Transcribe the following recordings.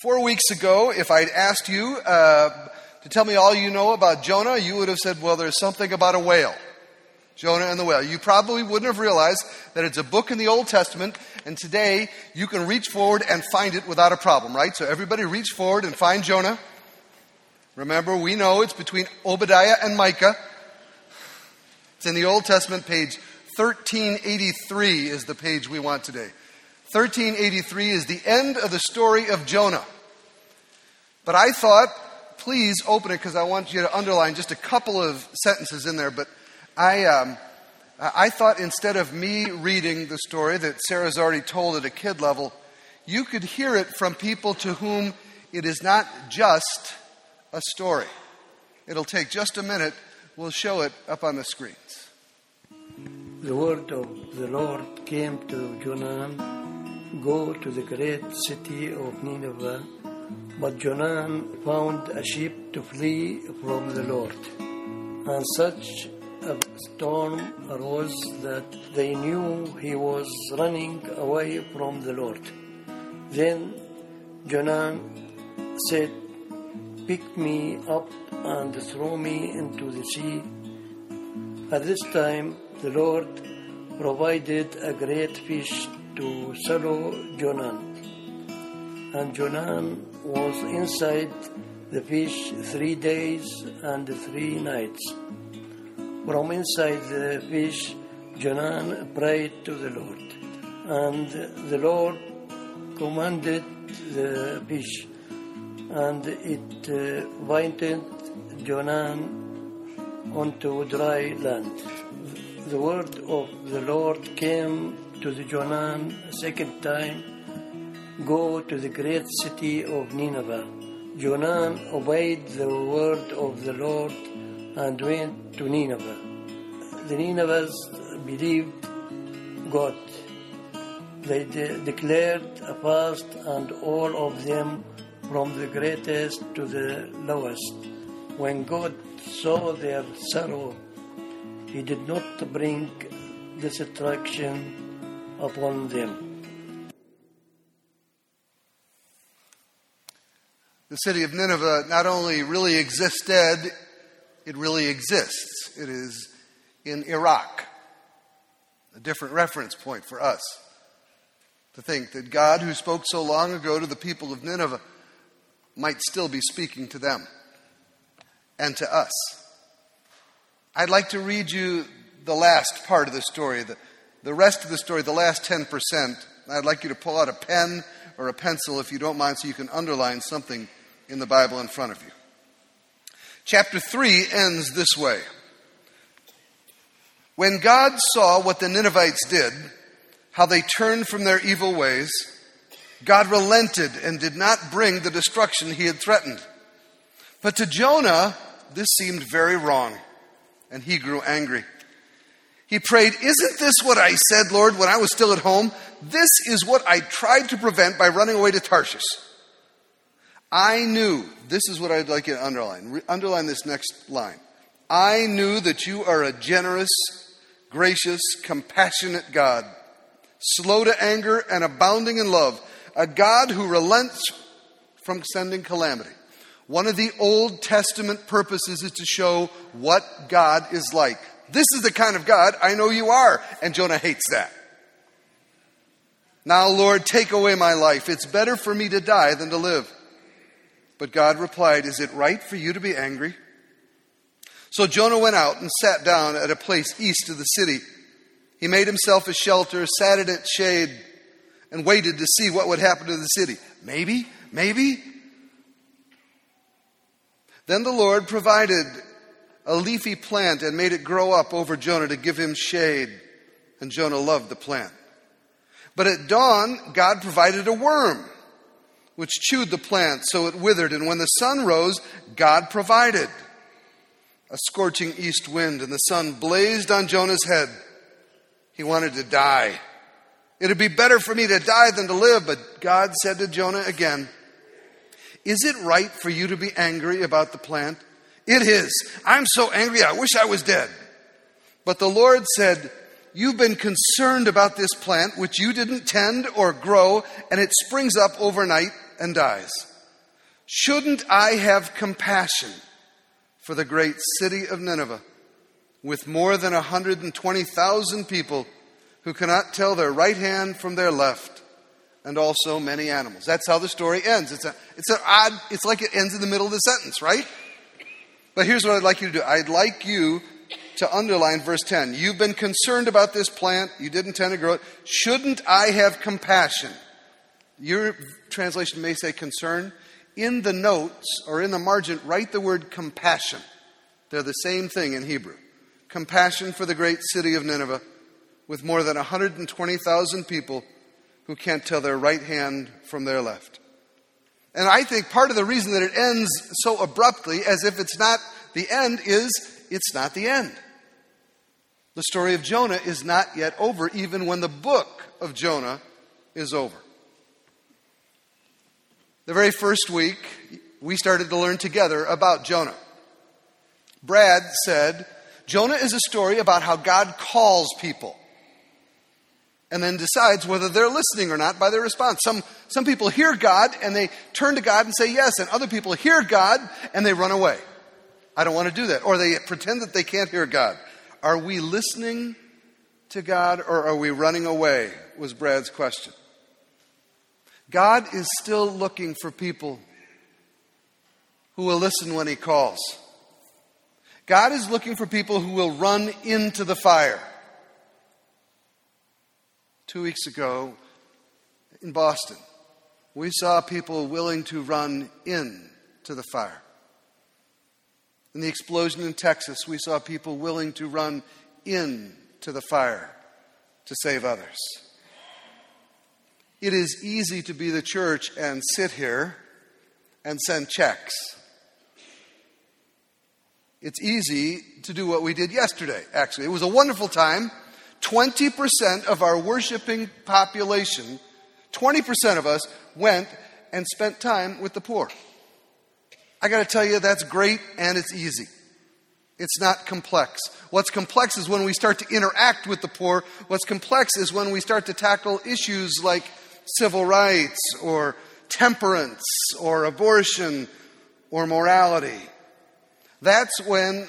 Four weeks ago, if I'd asked you uh, to tell me all you know about Jonah, you would have said, well, there's something about a whale. Jonah and the whale. You probably wouldn't have realized that it's a book in the Old Testament, and today you can reach forward and find it without a problem, right? So everybody reach forward and find Jonah. Remember, we know it's between Obadiah and Micah. It's in the Old Testament, page 1383 is the page we want today. 1383 is the end of the story of Jonah. But I thought, please open it because I want you to underline just a couple of sentences in there. But I, um, I thought instead of me reading the story that Sarah's already told at a kid level, you could hear it from people to whom it is not just a story. It'll take just a minute. We'll show it up on the screens. The word of the Lord came to Jonah Go to the great city of Nineveh. But Jonan found a ship to flee from the Lord. And such a storm arose that they knew he was running away from the Lord. Then Jonan said, Pick me up and throw me into the sea. At this time, the Lord provided a great fish to swallow Jonan. And Jonan was inside the fish three days and three nights. From inside the fish, Jonan prayed to the Lord. And the Lord commanded the fish, and it uh, Jonan onto dry land. The word of the Lord came to the Jonan a second time, go to the great city of Nineveh. Jonan obeyed the word of the Lord and went to Nineveh. The Ninevites believed God. They de- declared a fast, and all of them, from the greatest to the lowest. When God saw their sorrow, He did not bring destruction upon them. The city of Nineveh not only really existed, it really exists. It is in Iraq. A different reference point for us to think that God, who spoke so long ago to the people of Nineveh, might still be speaking to them and to us. I'd like to read you the last part of the story, the, the rest of the story, the last 10%, I'd like you to pull out a pen or a pencil if you don't mind so you can underline something in the Bible in front of you. Chapter 3 ends this way. When God saw what the Ninevites did, how they turned from their evil ways, God relented and did not bring the destruction he had threatened. But to Jonah, this seemed very wrong, and he grew angry. He prayed, Isn't this what I said, Lord, when I was still at home? This is what I tried to prevent by running away to Tarshish. I knew, this is what I'd like you to underline. Re- underline this next line. I knew that you are a generous, gracious, compassionate God, slow to anger and abounding in love, a God who relents from sending calamity. One of the Old Testament purposes is to show what God is like. This is the kind of God I know you are. And Jonah hates that. Now, Lord, take away my life. It's better for me to die than to live. But God replied, Is it right for you to be angry? So Jonah went out and sat down at a place east of the city. He made himself a shelter, sat in its shade, and waited to see what would happen to the city. Maybe, maybe. Then the Lord provided a leafy plant and made it grow up over Jonah to give him shade. And Jonah loved the plant. But at dawn, God provided a worm, which chewed the plant so it withered. And when the sun rose, God provided a scorching east wind, and the sun blazed on Jonah's head. He wanted to die. It'd be better for me to die than to live. But God said to Jonah again, Is it right for you to be angry about the plant? It is. I'm so angry, I wish I was dead. But the Lord said, You've been concerned about this plant, which you didn't tend or grow, and it springs up overnight and dies. Shouldn't I have compassion for the great city of Nineveh with more than 120,000 people who cannot tell their right hand from their left and also many animals? That's how the story ends. It's, a, it's an odd, it's like it ends in the middle of the sentence, right? But here's what I'd like you to do I'd like you to underline verse 10. You've been concerned about this plant, you didn't tend to grow it. Shouldn't I have compassion? Your translation may say concern. In the notes or in the margin, write the word compassion. They're the same thing in Hebrew. Compassion for the great city of Nineveh with more than 120,000 people who can't tell their right hand from their left. And I think part of the reason that it ends so abruptly, as if it's not the end, is it's not the end. The story of Jonah is not yet over, even when the book of Jonah is over. The very first week, we started to learn together about Jonah. Brad said, Jonah is a story about how God calls people and then decides whether they're listening or not by their response. Some, some people hear God and they turn to God and say yes, and other people hear God and they run away. I don't want to do that. Or they pretend that they can't hear God. Are we listening to God or are we running away? Was Brad's question. God is still looking for people who will listen when He calls. God is looking for people who will run into the fire. Two weeks ago in Boston, we saw people willing to run in to the fire. In the explosion in Texas, we saw people willing to run in to the fire to save others. It is easy to be the church and sit here and send checks. It's easy to do what we did yesterday, actually. It was a wonderful time. 20% of our worshiping population, 20% of us went and spent time with the poor. I got to tell you, that's great and it's easy. It's not complex. What's complex is when we start to interact with the poor. What's complex is when we start to tackle issues like civil rights or temperance or abortion or morality. That's when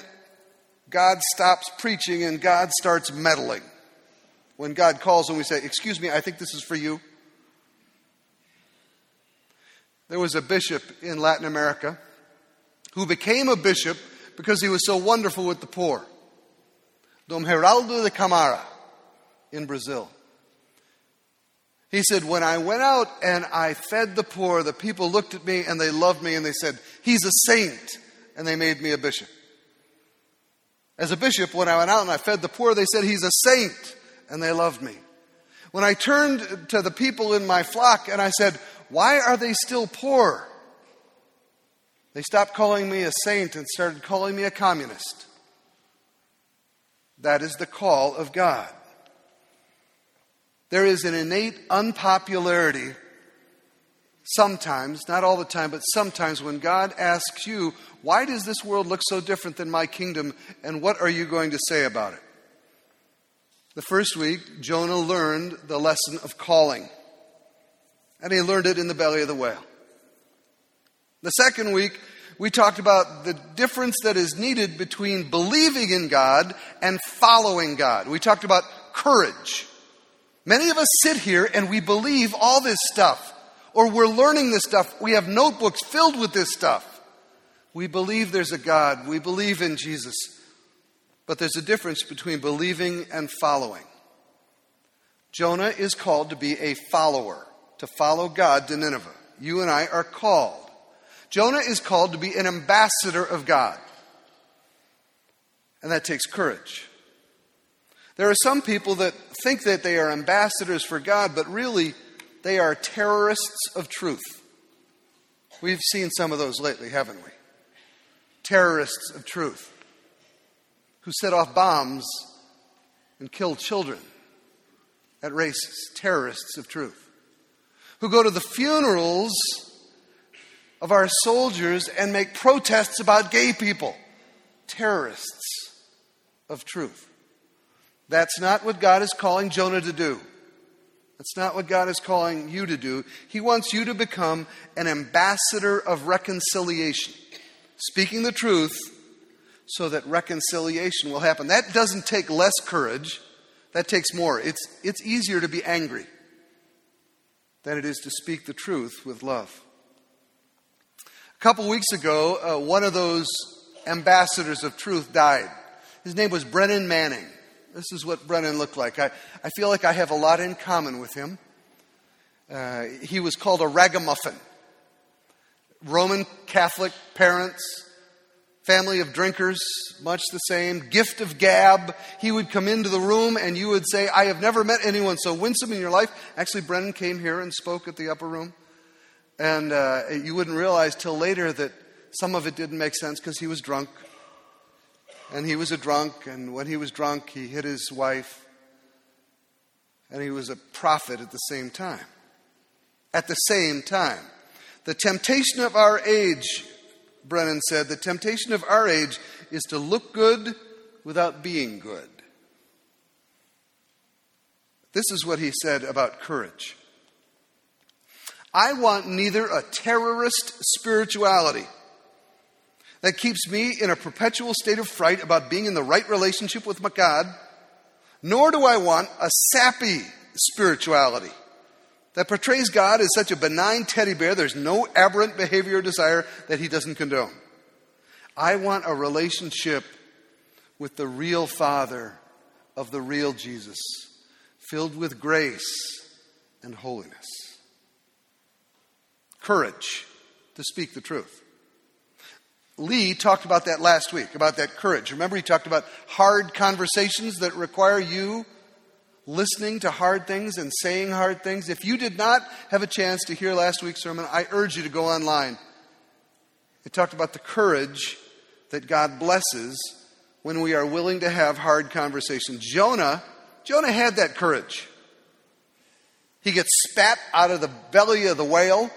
God stops preaching and God starts meddling. When God calls and we say, Excuse me, I think this is for you. There was a bishop in Latin America who became a bishop because he was so wonderful with the poor. Dom Geraldo de Camara in Brazil. He said, When I went out and I fed the poor, the people looked at me and they loved me and they said, He's a saint. And they made me a bishop. As a bishop, when I went out and I fed the poor, they said, He's a saint. And they loved me. When I turned to the people in my flock and I said, Why are they still poor? They stopped calling me a saint and started calling me a communist. That is the call of God. There is an innate unpopularity sometimes, not all the time, but sometimes when God asks you, Why does this world look so different than my kingdom? And what are you going to say about it? The first week, Jonah learned the lesson of calling, and he learned it in the belly of the whale. The second week, we talked about the difference that is needed between believing in God and following God. We talked about courage. Many of us sit here and we believe all this stuff, or we're learning this stuff. We have notebooks filled with this stuff. We believe there's a God, we believe in Jesus. But there's a difference between believing and following. Jonah is called to be a follower, to follow God to Nineveh. You and I are called. Jonah is called to be an ambassador of God. And that takes courage. There are some people that think that they are ambassadors for God, but really they are terrorists of truth. We've seen some of those lately, haven't we? Terrorists of truth who set off bombs and kill children at races. Terrorists of truth. Who go to the funerals of our soldiers and make protests about gay people. Terrorists of truth. That's not what God is calling Jonah to do. That's not what God is calling you to do. He wants you to become an ambassador of reconciliation, speaking the truth so that reconciliation will happen. That doesn't take less courage, that takes more. It's, it's easier to be angry than it is to speak the truth with love. A couple weeks ago, uh, one of those ambassadors of truth died. His name was Brennan Manning. This is what Brennan looked like. I, I feel like I have a lot in common with him. Uh, he was called a ragamuffin. Roman Catholic parents, family of drinkers, much the same. Gift of gab. He would come into the room and you would say, I have never met anyone so winsome in your life. Actually, Brennan came here and spoke at the upper room. And uh, you wouldn't realize till later that some of it didn't make sense because he was drunk and he was a drunk, and when he was drunk, he hit his wife, and he was a prophet at the same time. At the same time. The temptation of our age, Brennan said, the temptation of our age is to look good without being good. This is what he said about courage. I want neither a terrorist spirituality that keeps me in a perpetual state of fright about being in the right relationship with my God, nor do I want a sappy spirituality that portrays God as such a benign teddy bear, there's no aberrant behavior or desire that he doesn't condone. I want a relationship with the real Father of the real Jesus, filled with grace and holiness. Courage to speak the truth. Lee talked about that last week, about that courage. Remember, he talked about hard conversations that require you listening to hard things and saying hard things. If you did not have a chance to hear last week's sermon, I urge you to go online. It talked about the courage that God blesses when we are willing to have hard conversations. Jonah, Jonah had that courage. He gets spat out of the belly of the whale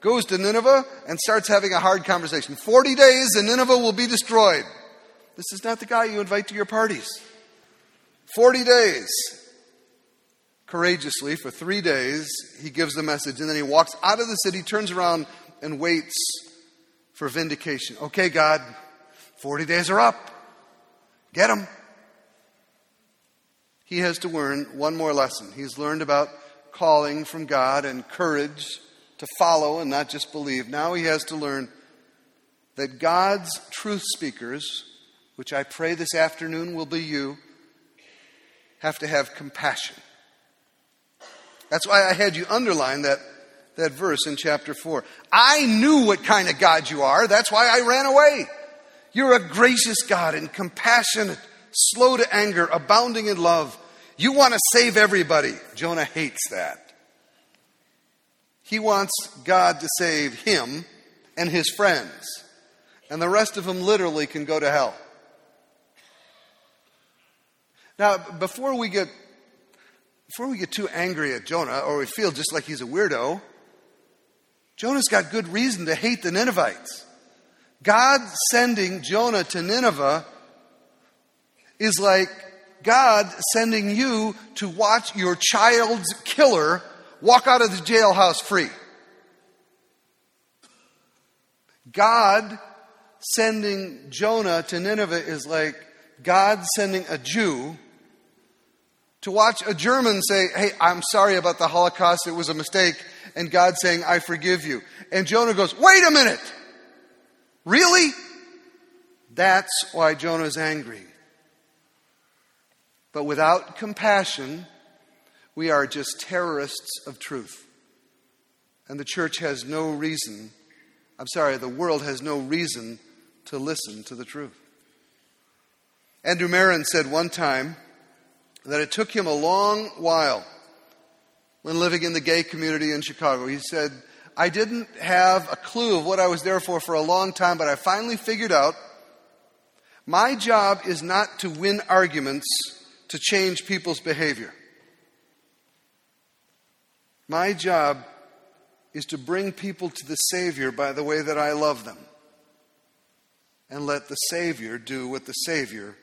goes to Nineveh and starts having a hard conversation. 40 days and Nineveh will be destroyed. This is not the guy you invite to your parties. 40 days. Courageously, for three days, he gives the message and then he walks out of the city, turns around, and waits for vindication. Okay, God, 40 days are up. Get him. He has to learn one more lesson. He's learned about calling from God and courage to follow and not just believe. Now he has to learn that God's truth speakers, which I pray this afternoon will be you, have to have compassion. That's why I had you underline that, that verse in chapter 4. I knew what kind of God you are. That's why I ran away. You're a gracious God and compassionate, slow to anger, abounding in love. You want to save everybody. Jonah hates that. He wants God to save him and his friends. And the rest of them literally can go to hell. Now, before we get before we get too angry at Jonah or we feel just like he's a weirdo, Jonah's got good reason to hate the Ninevites. God sending Jonah to Nineveh is like God sending you to watch your child's killer walk out of the jailhouse free. God sending Jonah to Nineveh is like God sending a Jew to watch a German say, Hey, I'm sorry about the Holocaust, it was a mistake, and God saying, I forgive you. And Jonah goes, Wait a minute! Really? That's why Jonah's angry. But without compassion, we are just terrorists of truth. And the church has no reason, I'm sorry, the world has no reason to listen to the truth. Andrew Marin said one time that it took him a long while when living in the gay community in Chicago. He said, I didn't have a clue of what I was there for for a long time, but I finally figured out my job is not to win arguments to change people's behavior. My job is to bring people to the Savior by the way that I love them. And let the Savior do what the Savior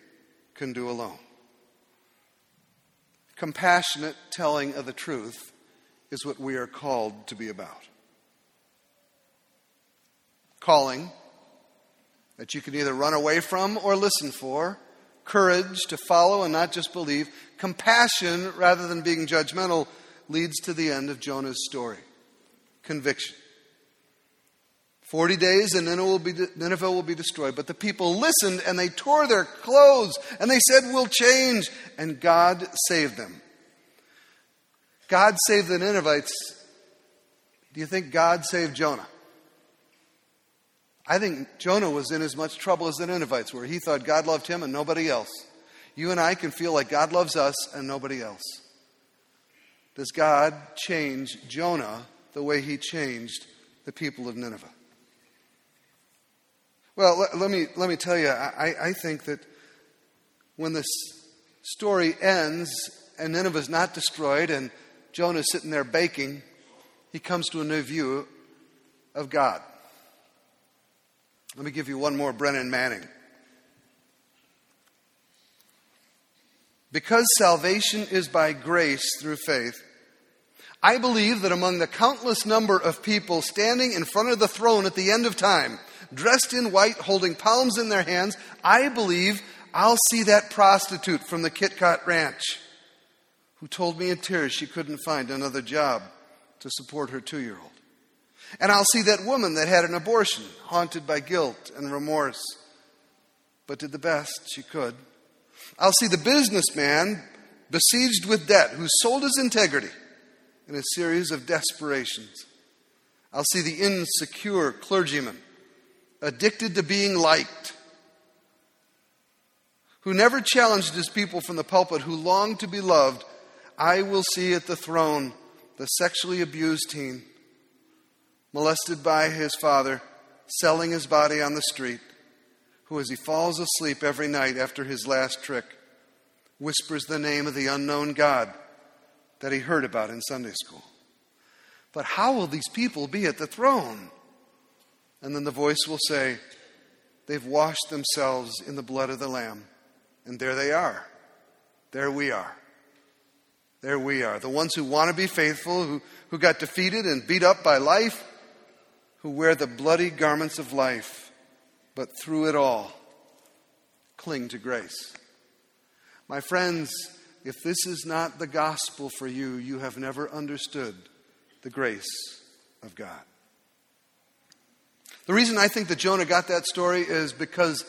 can do alone. Compassionate telling of the truth is what we are called to be about. Calling that you can either run away from or listen for, courage to follow and not just believe, compassion rather than being judgmental leads to the end of Jonah's story conviction. 40 days and Nineveh will, be, Nineveh will be destroyed. But the people listened and they tore their clothes and they said, We'll change. And God saved them. God saved the Ninevites. Do you think God saved Jonah? I think Jonah was in as much trouble as the Ninevites were. He thought God loved him and nobody else. You and I can feel like God loves us and nobody else. Does God change Jonah the way he changed the people of Nineveh? Well, let, let me, let me tell you, I, I think that when this story ends and Nineveh is not destroyed and Jonah is sitting there baking, he comes to a new view of God. Let me give you one more Brennan Manning. Because salvation is by grace through faith, I believe that among the countless number of people standing in front of the throne at the end of time, dressed in white, holding palms in their hands, I believe I'll see that prostitute from the Kit Kat Ranch who told me in tears she couldn't find another job to support her two year old. And I'll see that woman that had an abortion, haunted by guilt and remorse, but did the best she could. I'll see the businessman besieged with debt who sold his integrity in a series of desperations. I'll see the insecure clergyman addicted to being liked, who never challenged his people from the pulpit, who longed to be loved. I will see at the throne the sexually abused teen molested by his father, selling his body on the street, who, as he falls asleep every night after his last trick, whispers the name of the unknown God that he heard about in Sunday school. But how will these people be at the throne? And then the voice will say, They've washed themselves in the blood of the Lamb. And there they are. There we are. There we are. The ones who want to be faithful, who, who got defeated and beat up by life, who wear the bloody garments of life, but through it all cling to grace. My friends, if this is not the gospel for you, you have never understood the grace of God. The reason I think that Jonah got that story is because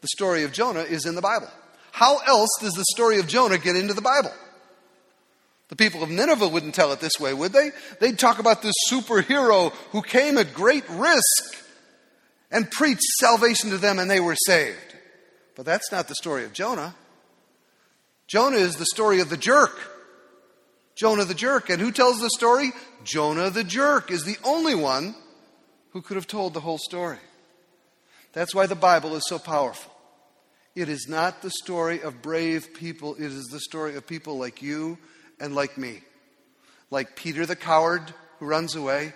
the story of Jonah is in the Bible. How else does the story of Jonah get into the Bible? The people of Nineveh wouldn't tell it this way, would they? They'd talk about this superhero who came at great risk and preached salvation to them and they were saved. But that's not the story of Jonah. Jonah is the story of the jerk. Jonah the jerk. And who tells the story? Jonah the jerk is the only one who could have told the whole story. That's why the Bible is so powerful. It is not the story of brave people, it is the story of people like you and like me. Like Peter the coward who runs away,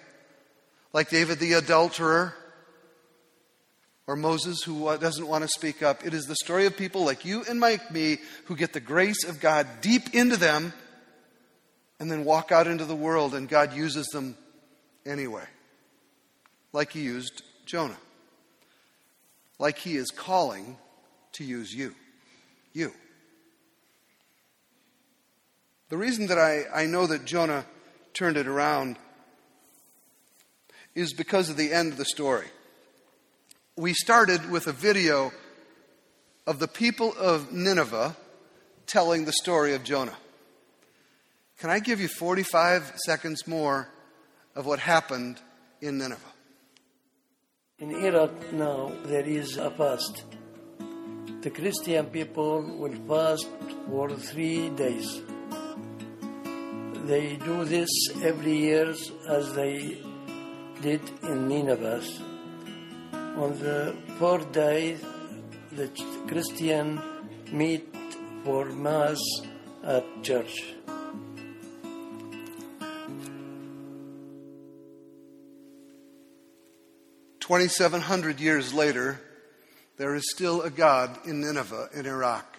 like David the adulterer, or Moses who doesn't want to speak up. It is the story of people like you and like me who get the grace of God deep into them and then walk out into the world, and God uses them anyway. Like He used Jonah. Like He is calling to use you. You. The reason that I, I know that Jonah turned it around is because of the end of the story. We started with a video of the people of Nineveh telling the story of Jonah. Can I give you 45 seconds more of what happened in Nineveh? In Iraq now, there is a fast. The Christian people will fast for three days. They do this every year as they did in Nineveh. On the fourth day, the Christian meet for Mass at church. Twenty-seven hundred years later, there is still a God in Nineveh in Iraq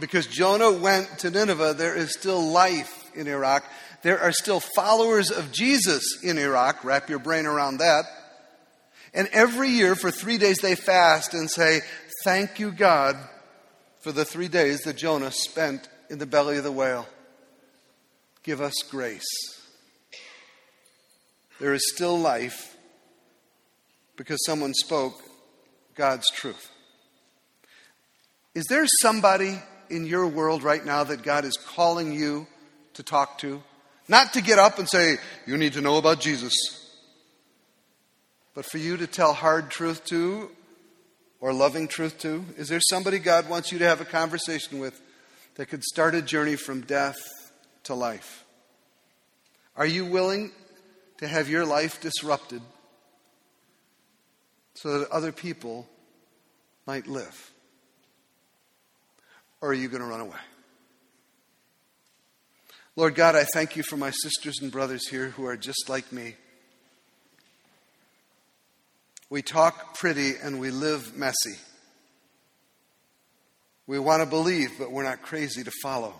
because Jonah went to Nineveh, there is still life in Iraq. There are still followers of Jesus in Iraq. Wrap your brain around that. And every year for three days they fast and say, Thank you, God, for the three days that Jonah spent in the belly of the whale. Give us grace. There is still life because someone spoke God's truth. Is there somebody in your world right now that God is calling you to talk to? Not to get up and say, You need to know about Jesus, but for you to tell hard truth to or loving truth to? Is there somebody God wants you to have a conversation with that could start a journey from death to life? Are you willing to have your life disrupted so that other people might live? Or are you going to run away? Lord God, I thank you for my sisters and brothers here who are just like me. We talk pretty and we live messy. We want to believe, but we're not crazy to follow.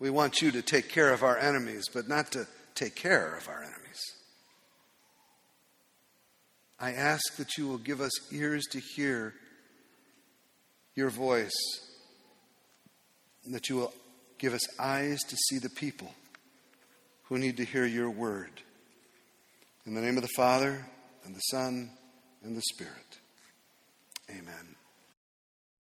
We want you to take care of our enemies, but not to take care of our enemies. I ask that you will give us ears to hear your voice, and that you will give us eyes to see the people who need to hear your word. In the name of the Father, and the Son, and the Spirit. Amen.